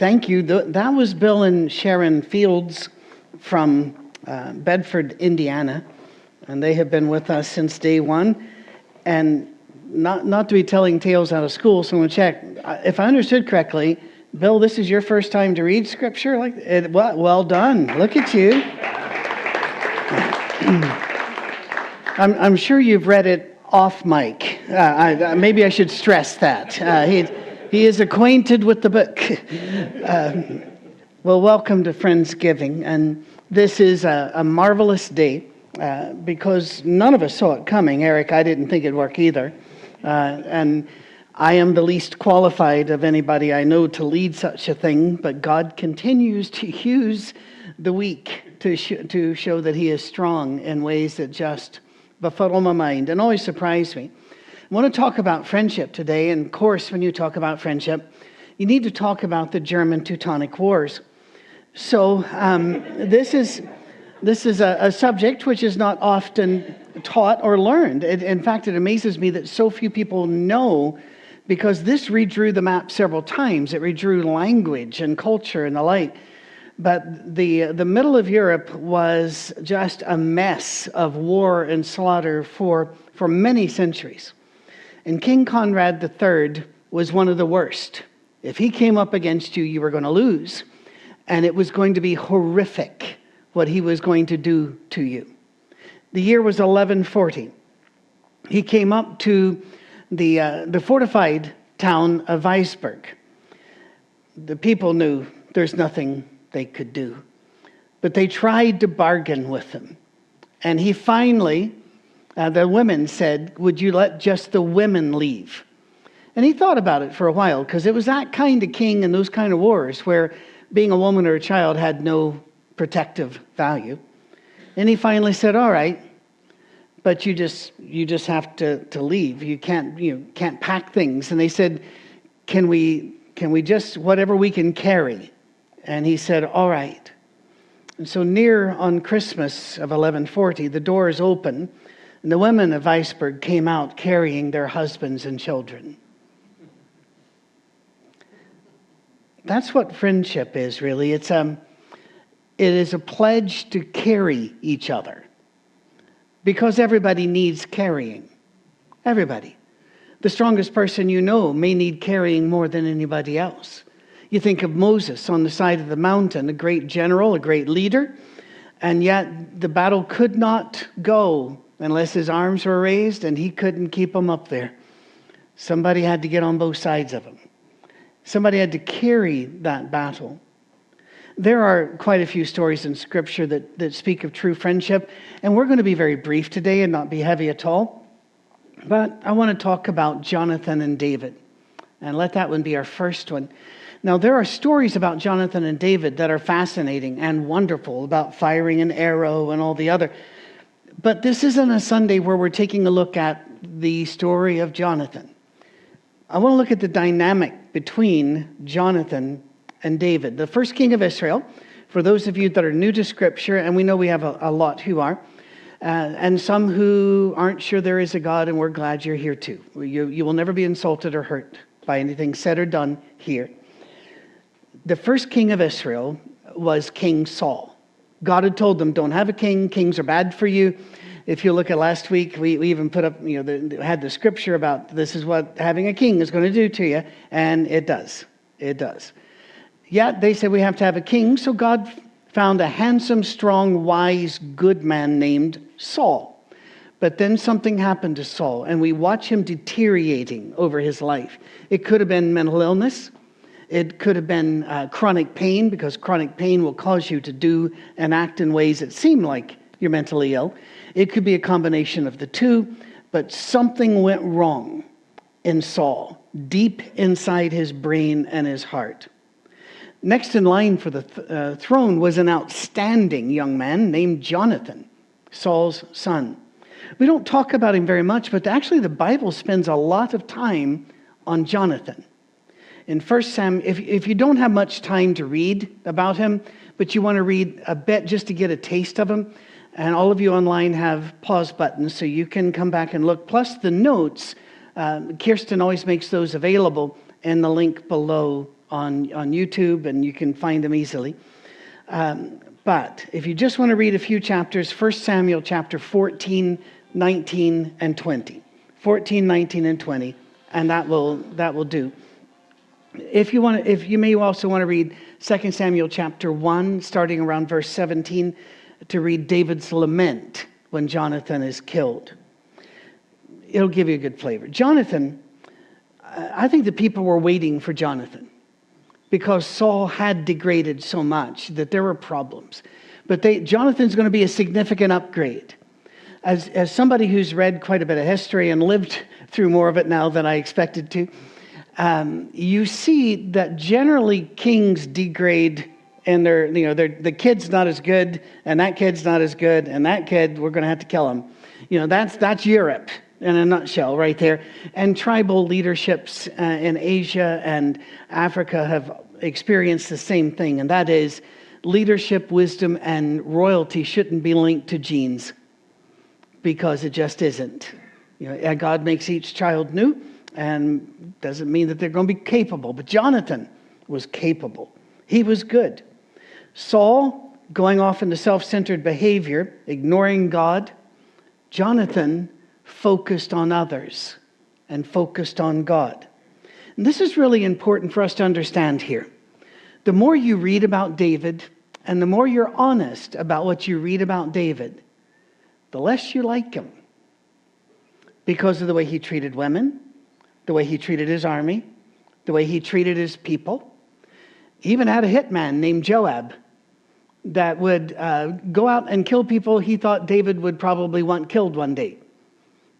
Thank you. Th- That was Bill and Sharon Fields from uh, Bedford, Indiana, and they have been with us since day one. And not, not to be telling tales out of school, so I'm going to check. If I understood correctly, Bill, this is your first time to read scripture? Like, it, well, well done. Look at you. I'm, I'm sure you've read it off mic. Uh, I, maybe I should stress that. Uh, he, he is acquainted with the book. Uh, well, welcome to Friendsgiving. And this is a, a marvelous day uh, because none of us saw it coming. Eric, I didn't think it'd work either. Uh, and I am the least qualified of anybody I know to lead such a thing, but God continues to use the weak to, sh- to show that He is strong in ways that just befuddle my mind and always surprise me. I want to talk about friendship today, and of course, when you talk about friendship, you need to talk about the German Teutonic Wars. So, um, this is, this is a, a, subject which is not often taught or learned. It, in fact, it amazes me that so few people know because this redrew the map several times. It redrew language and culture and the like. But the, the middle of Europe was just a mess of war and slaughter for, for many centuries. And King Conrad III was one of the worst. If he came up against you, you were going to lose. And it was going to be horrific what he was going to do to you. The year was 1140. He came up to the, uh, the fortified town of Weinsberg. The people knew there's nothing they could do. But they tried to bargain with him. And he finally, uh, the women said, Would you let just the women leave? And he thought about it for a while because it was that kind of king and those kind of wars where being a woman or a child had no protective value. And he finally said, All right, but you just you just have to, to leave. You can't you can't pack things. And they said, Can we can we just whatever we can carry? And he said, All right. And so, near on Christmas of 1140, the doors open, and the women of Weinsberg came out carrying their husbands and children. That's what friendship is, really. It's, um, it is a pledge to carry each other because everybody needs carrying. Everybody. The strongest person you know may need carrying more than anybody else. You think of Moses on the side of the mountain, a great general, a great leader, and yet the battle could not go unless his arms were raised and he couldn't keep them up there. Somebody had to get on both sides of him. Somebody had to carry that battle. There are quite a few stories in Scripture that, that speak of true friendship, and we're going to be very brief today and not be heavy at all. But I want to talk about Jonathan and David, and let that one be our first one. Now, there are stories about Jonathan and David that are fascinating and wonderful about firing an arrow and all the other. But this isn't a Sunday where we're taking a look at the story of Jonathan. I want to look at the dynamic between Jonathan and David, the first king of Israel. For those of you that are new to Scripture, and we know we have a, a lot who are, uh, and some who aren't sure there is a God, and we're glad you're here too. You, you will never be insulted or hurt by anything said or done here the first king of Israel was King Saul. God had told them, don't have a king, kings are bad for you. If you look at last week, we, we even put up, you know, the, had the scripture about this is what having a king is going to do to you, and it does. It does. Yet they said we have to have a king, so God found a handsome, strong, wise, good man named Saul. But then something happened to Saul, and we watch him deteriorating over his life. It could have been mental illness. It could have been uh, chronic pain because chronic pain will cause you to do and act in ways that seem like you're mentally ill. It could be a combination of the two, but something went wrong in Saul, deep inside his brain and his heart. Next in line for the th- uh, throne was an outstanding young man named Jonathan, Saul's son. We don't talk about him very much, but actually, the Bible spends a lot of time on Jonathan in 1 Sam, if, if you don't have much time to read about him, but you want to read a bit just to get a taste of him, and all of you online have pause buttons so you can come back and look. Plus, the notes, uh, Kirsten always makes those available in the link below on, on YouTube, and you can find them easily. Um, but if you just want to read a few chapters, 1 Samuel chapter 14, 19, and 20. 14, 19, and 20, and that will, that will do. If you, want to, if you may also want to read 2 Samuel chapter 1, starting around verse 17, to read David's lament when Jonathan is killed. It'll give you a good flavor. Jonathan, I think the people were waiting for Jonathan because Saul had degraded so much that there were problems. But they, Jonathan's going to be a significant upgrade. As, as somebody who's read quite a bit of history and lived through more of it now than I expected to, um, you see that generally kings degrade and they're, you know, they're, the kid's not as good, and that kid's not as good, and that kid, we're going to have to kill him. You know, that's, that's Europe in a nutshell right there. And tribal leaderships uh, in Asia and Africa have experienced the same thing, and that is leadership, wisdom, and royalty shouldn't be linked to genes because it just isn't. You know, God makes each child new and doesn't mean that they're going to be capable, but Jonathan was capable. He was good. Saul, going off into self centered behavior, ignoring God. Jonathan, focused on others and focused on God. And this is really important for us to understand here. The more you read about David and the more you're honest about what you read about David, the less you like him because of the way he treated women, the way he treated his army, the way he treated his people. He even had a hitman named Joab that would uh, go out and kill people he thought David would probably want killed one day.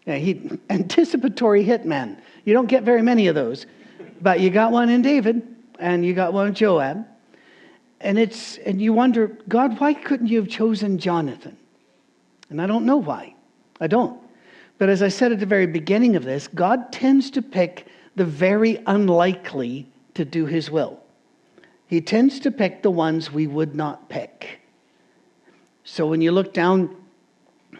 Yeah, he anticipatory hitman. You don't get very many of those, but you got one in David, and you got one in Joab, and it's and you wonder, God, why couldn't you have chosen Jonathan? And I don't know why. I don't. But as I said at the very beginning of this, God tends to pick the very unlikely to do His will. He tends to pick the ones we would not pick. So when you look down,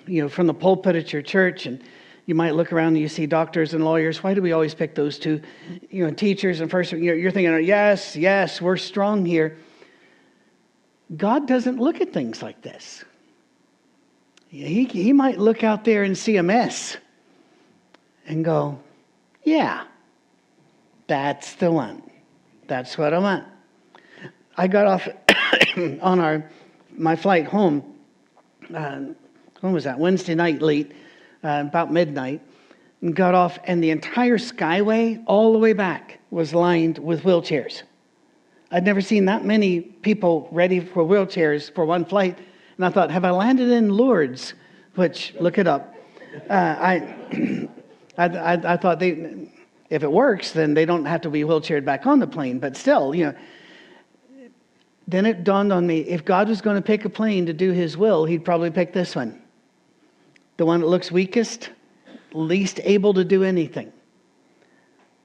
you know, from the pulpit at your church and you might look around and you see doctors and lawyers. Why do we always pick those two? You know, teachers and first, you're thinking, yes, yes, we're strong here. God doesn't look at things like this. He, he might look out there and see a mess and go, yeah, that's the one. That's what I want. I got off on our my flight home. Uh, when was that? Wednesday night late uh, about midnight, and got off, and the entire skyway, all the way back, was lined with wheelchairs. I'd never seen that many people ready for wheelchairs for one flight. And I thought, have I landed in Lourdes? Which, look it up. Uh, I, I, I, I, thought they, if it works, then they don't have to be wheelchaired back on the plane. But still, you know, then it dawned on me if God was going to pick a plane to do his will, he'd probably pick this one the one that looks weakest, least able to do anything.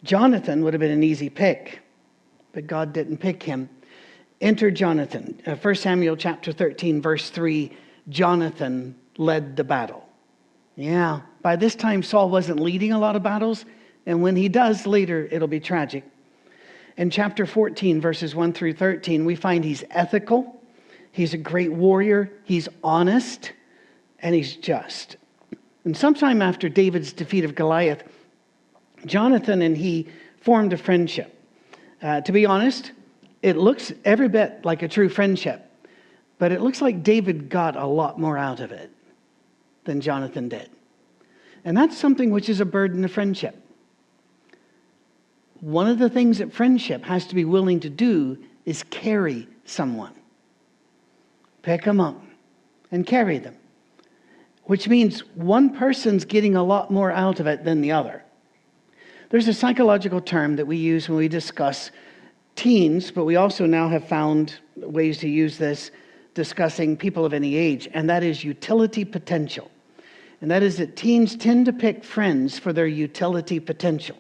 Jonathan would have been an easy pick, but God didn't pick him. Enter Jonathan. Uh, 1 Samuel chapter 13, verse 3 Jonathan led the battle. Yeah, by this time, Saul wasn't leading a lot of battles, and when he does later, it'll be tragic. In chapter 14, verses 1 through 13, we find he's ethical, he's a great warrior, he's honest, and he's just. And sometime after David's defeat of Goliath, Jonathan and he formed a friendship. Uh, to be honest, it looks every bit like a true friendship, but it looks like David got a lot more out of it than Jonathan did. And that's something which is a burden of friendship. One of the things that friendship has to be willing to do is carry someone, pick them up, and carry them which means one person's getting a lot more out of it than the other. There's a psychological term that we use when we discuss teens, but we also now have found ways to use this discussing people of any age, and that is utility potential. And that is that teens tend to pick friends for their utility potential.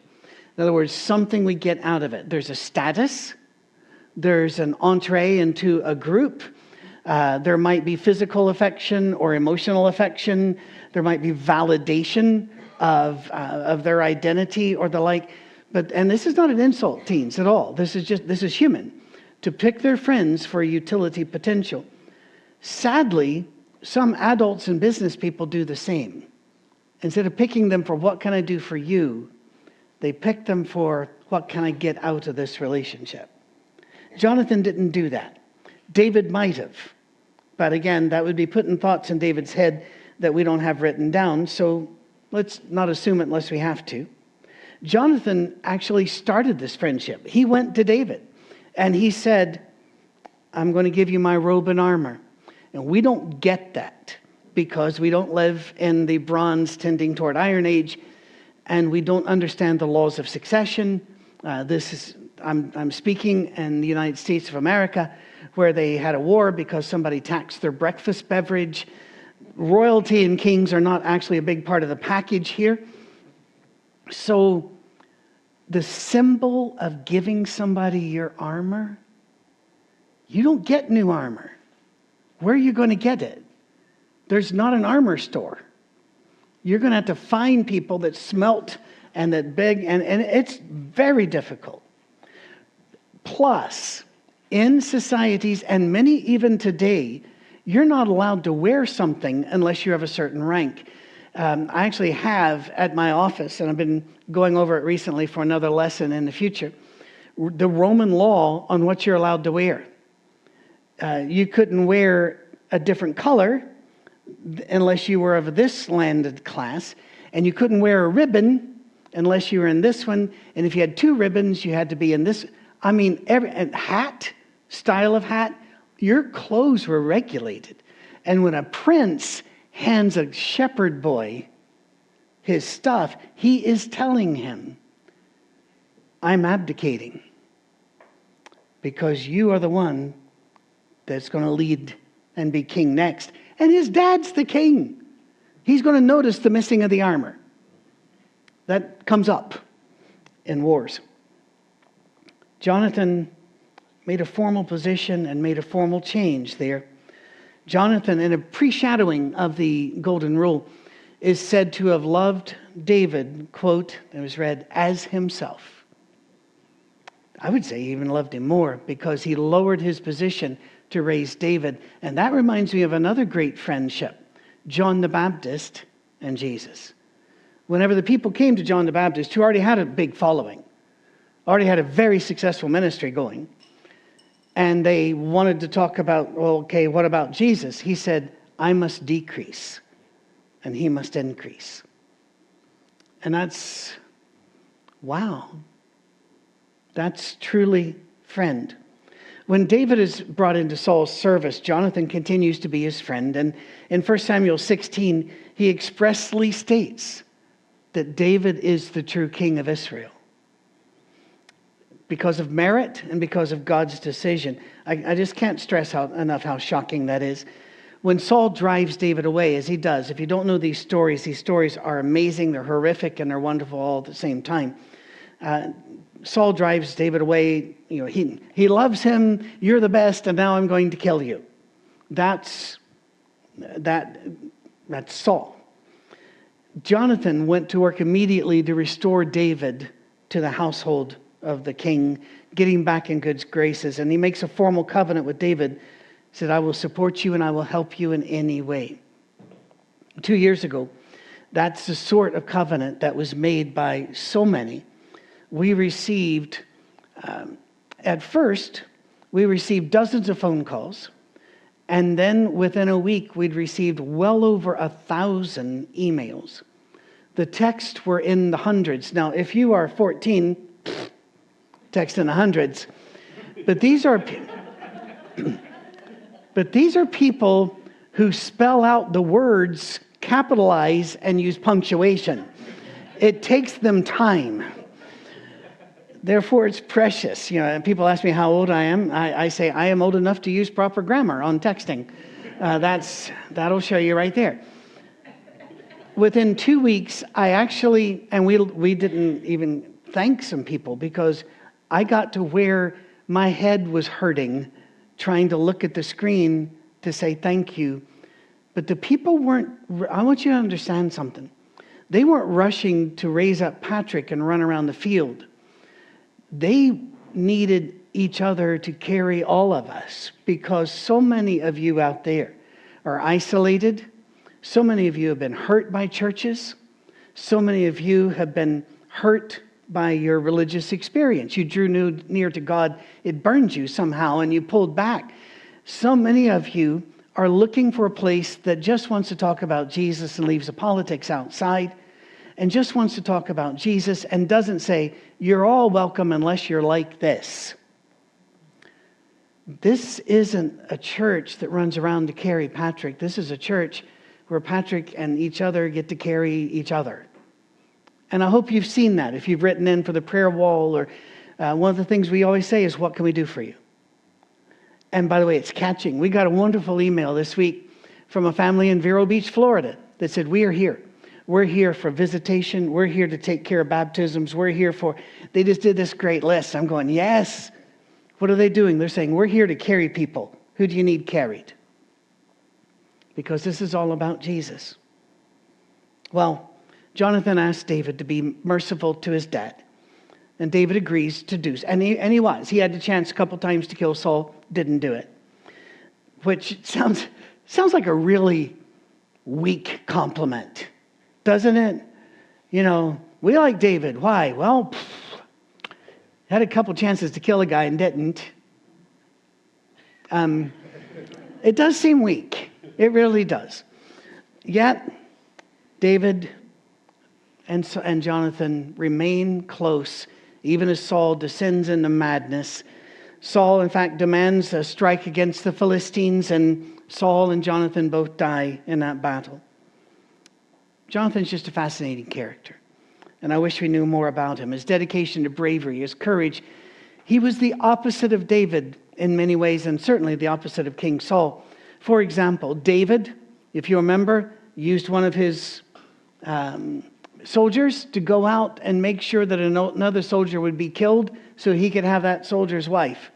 In other words, something we get out of it. There's a status, there's an entree into a group, uh, there might be physical affection or emotional affection. There might be validation of, uh, of their identity or the like. But, and this is not an insult, teens, at all. This is just, this is human. To pick their friends for utility potential. Sadly, some adults and business people do the same. Instead of picking them for what can I do for you, they pick them for what can I get out of this relationship. Jonathan didn't do that. David might have. But again, that would be putting thoughts in David's head that we don't have written down, so let's not assume it unless we have to. Jonathan actually started this friendship. He went to David and he said, I'm going to give you my robe and armor. And we don't get that because we don't live in the bronze tending toward iron age and we don't understand the laws of succession. Uh, this is, I'm, I'm speaking in the United States of America where they had a war because somebody taxed their breakfast beverage. Royalty and kings are not actually a big part of the package here. So, the symbol of giving somebody your armor, you don't get new armor. Where are you going to get it? There's not an armor store. You're going to have to find people that smelt and that beg, and, and it's very difficult. Plus, in societies, and many even today, you're not allowed to wear something unless you have a certain rank. Um, I actually have at my office, and I've been going over it recently for another lesson in the future, the Roman law on what you're allowed to wear. Uh, you couldn't wear a different color unless you were of this landed class, and you couldn't wear a ribbon unless you were in this one, and if you had two ribbons, you had to be in this. I mean, every hat, style of hat, your clothes were regulated. And when a prince hands a shepherd boy his stuff, he is telling him, I'm abdicating because you are the one that's going to lead and be king next. And his dad's the king. He's going to notice the missing of the armor. That comes up in wars. Jonathan made a formal position and made a formal change there. Jonathan, in a pre-shadowing of the golden rule, is said to have loved David, quote, it was read, as himself. I would say he even loved him more because he lowered his position to raise David. And that reminds me of another great friendship John the Baptist and Jesus. Whenever the people came to John the Baptist, who already had a big following, already had a very successful ministry going, and they wanted to talk about, well, okay, what about Jesus? He said, I must decrease and he must increase. And that's, wow, that's truly friend. When David is brought into Saul's service, Jonathan continues to be his friend. And in 1 Samuel 16, he expressly states that David is the true king of Israel because of merit and because of God's decision. I, I just can't stress how, enough how shocking that is. When Saul drives David away, as he does, if you don't know these stories, these stories are amazing, they're horrific, and they're wonderful all at the same time. Uh, Saul drives David away. You know, he, he loves him. You're the best, and now I'm going to kill you. That's that. That's Saul. Jonathan went to work immediately to restore David to the household of the king, getting back in good graces. And he makes a formal covenant with David. Said, I will support you and I will help you in any way. Two years ago, that's the sort of covenant that was made by so many. We received, um, at first, we received dozens of phone calls. And then within a week, we'd received well over a thousand emails. The texts were in the hundreds. Now, if you are 14, text in the hundreds. But these are, but these are people who spell out the words, capitalize, and use punctuation. It takes them time. Therefore, it's precious. You know, people ask me how old I am. I, I say I am old enough to use proper grammar on texting. Uh, that's that'll show you right there. Within two weeks, I actually, and we we didn't even thank some people because I got to where my head was hurting trying to look at the screen to say thank you. But the people weren't, I want you to understand something. They weren't rushing to raise up Patrick and run around the field. they needed each other to carry all of us because so many of you out there are isolated. So many of you have been hurt by churches. So many of you have been hurt by your religious experience. You drew near to God, it burned you somehow, and you pulled back. So many of you are looking for a place that just wants to talk about Jesus and leaves the politics outside and just wants to talk about Jesus and doesn't say, You're all welcome unless you're like this. This isn't a church that runs around to carry Patrick. This is a church where Patrick and each other get to carry each other. And I hope you've seen that if you've written in for the prayer wall or uh, one of the things we always say is, What can we do for you? And by the way, it's catching. We got a wonderful email this week from a family in Vero Beach, Florida that said, We are here. We're here for visitation. We're here to take care of baptisms. We're here for, they just did this great list. I'm going, Yes. What are they doing? They're saying, We're here to carry people. Who do you need carried? Because this is all about Jesus. Well, Jonathan asked David to be merciful to his dad. And David agrees to do so. And he, and he was. He had the chance a couple times to kill Saul, didn't do it. Which sounds, sounds like a really weak compliment, doesn't it? You know, we like David. Why? Well, pff, had a couple chances to kill a guy and didn't. Um, it does seem weak. It really does. Yet, David and, and Jonathan remain close even as Saul descends into madness. Saul, in fact, demands a strike against the Philistines, and Saul and Jonathan both die in that battle. Jonathan's just a fascinating character, and I wish we knew more about him. His dedication to bravery, his courage. He was the opposite of David in many ways, and certainly the opposite of King Saul. For example, David, if you remember, used one of his um, soldiers to go out and make sure that another soldier would be killed so he could have that soldier's wife.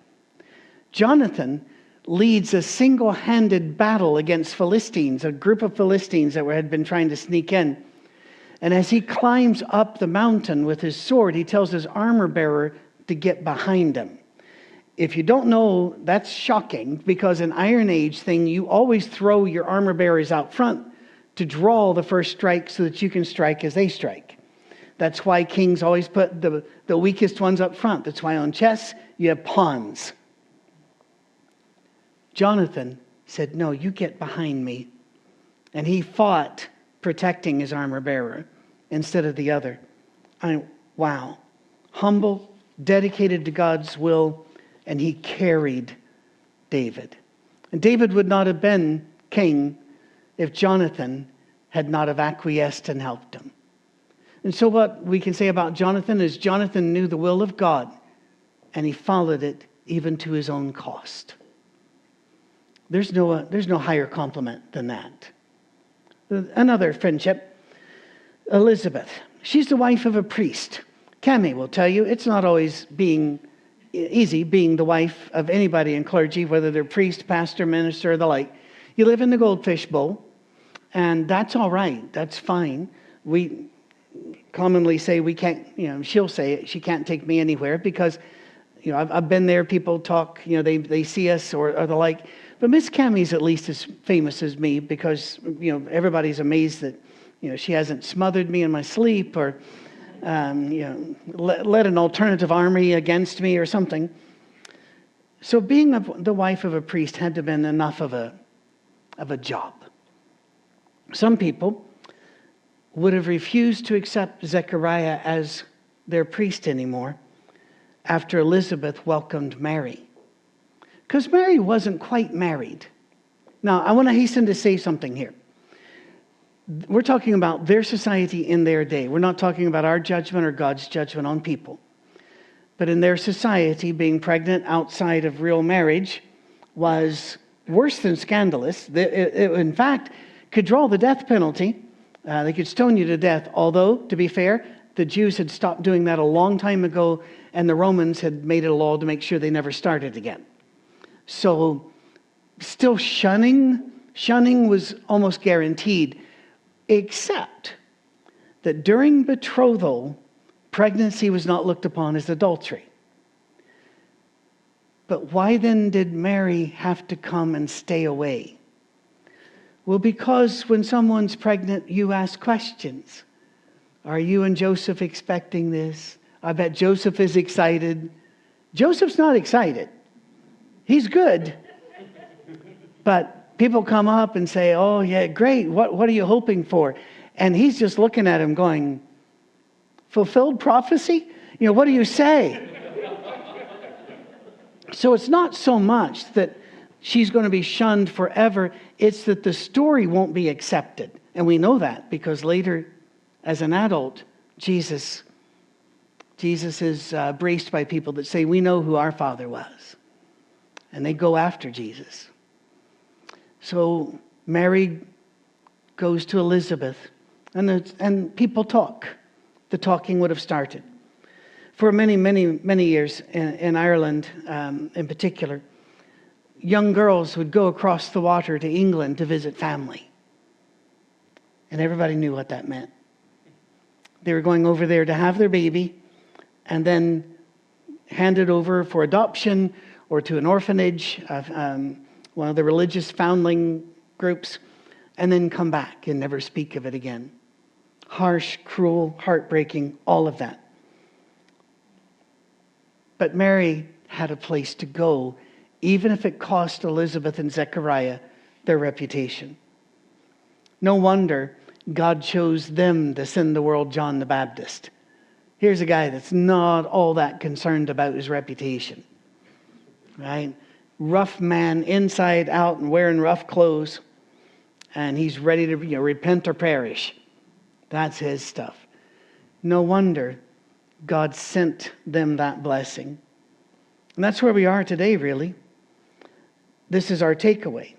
Jonathan leads a single handed battle against Philistines, a group of Philistines that had been trying to sneak in. And as he climbs up the mountain with his sword, he tells his armor bearer to get behind him. If you don't know, that's shocking because in Iron Age thing, you always throw your armor bearers out front to draw the first strike so that you can strike as they strike. That's why kings always put the, the weakest ones up front. That's why on chess you have pawns. Jonathan said, No, you get behind me. And he fought protecting his armor bearer instead of the other. I, wow. Humble, dedicated to God's will, and he carried David. And David would not have been king if Jonathan had not have acquiesced and helped him. And so, what we can say about Jonathan is Jonathan knew the will of God and he followed it even to his own cost. There's no, there's no higher compliment than that. Another friendship, Elizabeth. She's the wife of a priest. Cami will tell you it's not always being easy being the wife of anybody in clergy, whether they're priest, pastor, minister, or the like. You live in the goldfish bowl. And that's all right. That's fine. We commonly say we can't, you know, she'll say she can't take me anywhere because, you know, I've, I've been there. People talk, you know, they, they see us or, or the like. But Miss Cammie's at least as famous as me because, you know, everybody's amazed that, you know, she hasn't smothered me in my sleep or, um, you know, led an alternative army against me or something. So being a, the wife of a priest had to have been enough of a, of a job. Some people would have refused to accept Zechariah as their priest anymore after Elizabeth welcomed Mary. Because Mary wasn't quite married. Now, I want to hasten to say something here. We're talking about their society in their day. We're not talking about our judgment or God's judgment on people. But in their society, being pregnant outside of real marriage was worse than scandalous. In fact, could draw the death penalty. Uh, they could stone you to death. Although, to be fair, the Jews had stopped doing that a long time ago, and the Romans had made it a law to make sure they never started again. So, still shunning, shunning was almost guaranteed, except that during betrothal, pregnancy was not looked upon as adultery. But why then did Mary have to come and stay away? Well, because when someone's pregnant, you ask questions. Are you and Joseph expecting this? I bet Joseph is excited. Joseph's not excited. He's good. But people come up and say, Oh, yeah, great. What, what are you hoping for? And he's just looking at him going, Fulfilled prophecy? You know, what do you say? so it's not so much that she's going to be shunned forever, it's that the story won't be accepted. And we know that because later, as an adult, Jesus, Jesus is uh, braced by people that say, We know who our father was. And they go after Jesus. So Mary goes to Elizabeth, and, and people talk. The talking would have started. For many, many, many years in, in Ireland, um, in particular, young girls would go across the water to England to visit family. And everybody knew what that meant. They were going over there to have their baby and then hand it over for adoption or to an orphanage, uh, um, one of the religious foundling groups, and then come back and never speak of it again. Harsh, cruel, heartbreaking, all of that. But Mary had a place to go even if it cost Elizabeth and Zechariah their reputation. No wonder God chose them to send the world John the Baptist. Here's a guy that's not all that concerned about his reputation, right? Rough man, inside out, and wearing rough clothes, and he's ready to you know, repent or perish. That's his stuff. No wonder God sent them that blessing. And that's where we are today, really. This is our takeaway.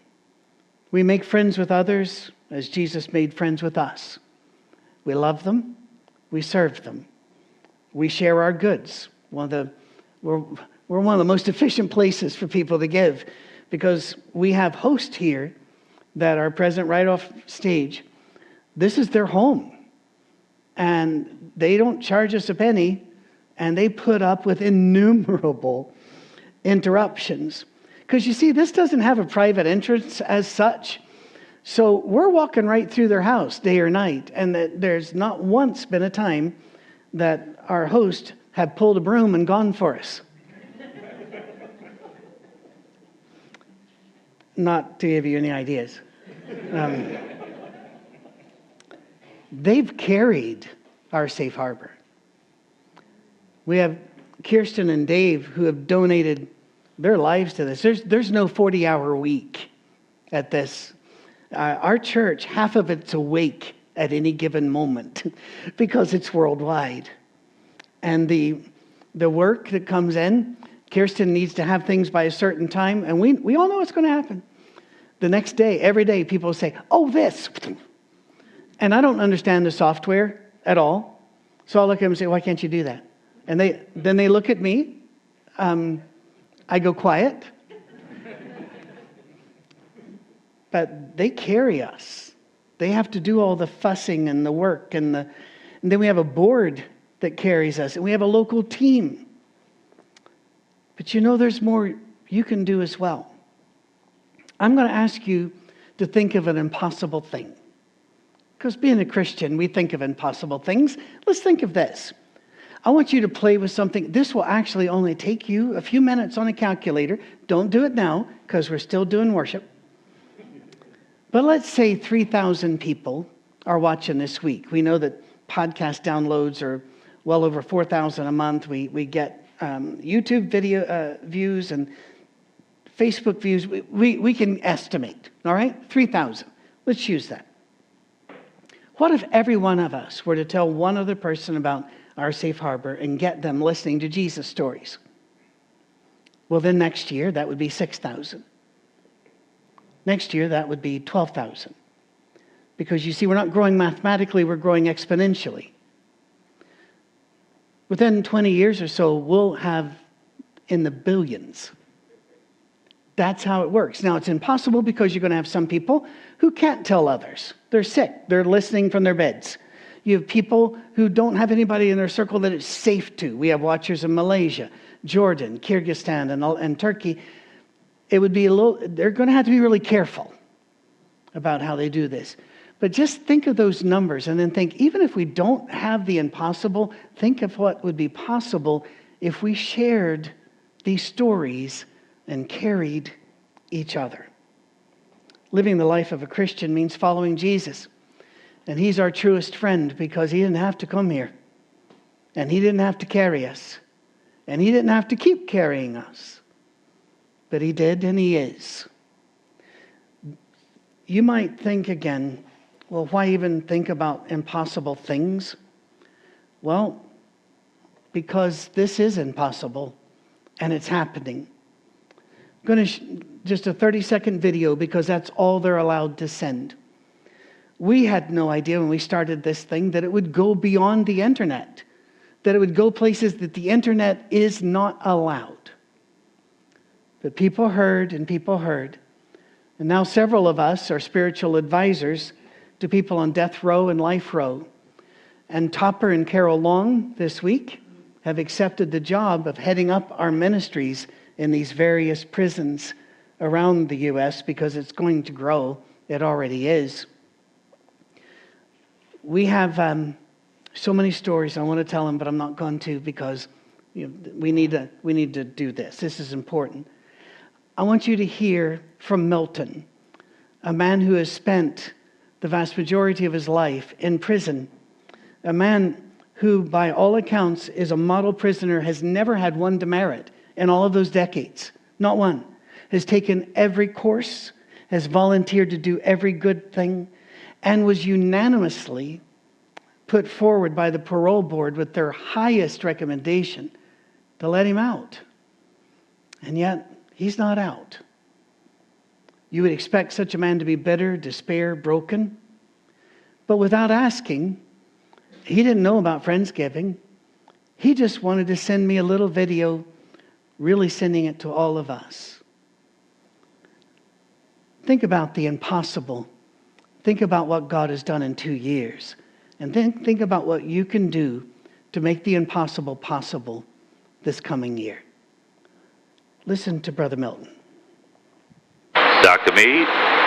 We make friends with others as Jesus made friends with us. We love them, we serve them, we share our goods. One of the, we're, we're one of the most efficient places for people to give because we have hosts here that are present right off stage. This is their home. And they don't charge us a penny, and they put up with innumerable interruptions. Because you see, this doesn't have a private entrance as such. So we're walking right through their house day or night, and that there's not once been a time that our host had pulled a broom and gone for us. not to give you any ideas. Um, they've carried our safe harbor. We have Kirsten and Dave who have donated their lives to this. There's, there's no 40 hour week at this. Uh, our church, half of it's awake at any given moment because it's worldwide. And the, the work that comes in, Kirsten needs to have things by a certain time, and we, we all know what's going to happen. The next day, every day, people say, Oh, this. And I don't understand the software at all. So I'll look at them and say, Why can't you do that? And they, then they look at me. Um, I go quiet. but they carry us. They have to do all the fussing and the work and the and then we have a board that carries us and we have a local team. But you know there's more you can do as well. I'm going to ask you to think of an impossible thing. Because being a Christian, we think of impossible things. Let's think of this. I want you to play with something. This will actually only take you a few minutes on a calculator. Don't do it now because we're still doing worship. But let's say 3,000 people are watching this week. We know that podcast downloads are well over 4,000 a month. We, we get um, YouTube video uh, views and Facebook views. We, we, we can estimate, all right? 3,000. Let's use that. What if every one of us were to tell one other person about our safe harbor and get them listening to Jesus stories. Well, then next year, that would be 6,000. Next year, that would be 12,000. Because you see, we're not growing mathematically, we're growing exponentially. Within 20 years or so, we'll have in the billions. That's how it works. Now, it's impossible because you're going to have some people who can't tell others. They're sick, they're listening from their beds. You have people who don't have anybody in their circle that it's safe to. We have watchers in Malaysia Jordan, Kyrgyzstan, and, and Turkey, it would be a little, they're going to have to be really careful about how they do this. But just think of those numbers and then think, even if we don't have the impossible, think of what would be possible if we shared these stories and carried each other. Living the life of a Christian means following Jesus. And he's our truest friend because he didn't have to come here. And he didn't have to carry us. And he didn't have to keep carrying us. But he did, and he is. You might think again, well, why even think about impossible things? Well, because this is impossible and it's happening. I'm going to sh- just a 30 second video because that's all they're allowed to send. We had no idea when we started this thing that it would go beyond the internet, that it would go places that the internet is not allowed. But people heard and people heard. And now several of us are spiritual advisors to people on death row and life row. And Topper and Carol Long this week have accepted the job of heading up our ministries in these various prisons around the U.S. because it's going to grow. It already is. We have um, so many stories. I want to tell them, but I'm not going to because you know, we, need to, we need to do this. This is important. I want you to hear from Milton, a man who has spent the vast majority of his life in prison, a man who, by all accounts, is a model prisoner, has never had one demerit in all of those decades. Not one. Has taken every course, has volunteered to do every good thing, and was unanimously put forward by the parole board with their highest recommendation to let him out. And yet, he's not out. You would expect such a man to be bitter, despair, broken. But without asking, he didn't know about Friendsgiving. He just wanted to send me a little video, really sending it to all of us. Think about the impossible. Think about what God has done in two years. And then think about what you can do to make the impossible possible this coming year. Listen to Brother Milton. Dr. Mead.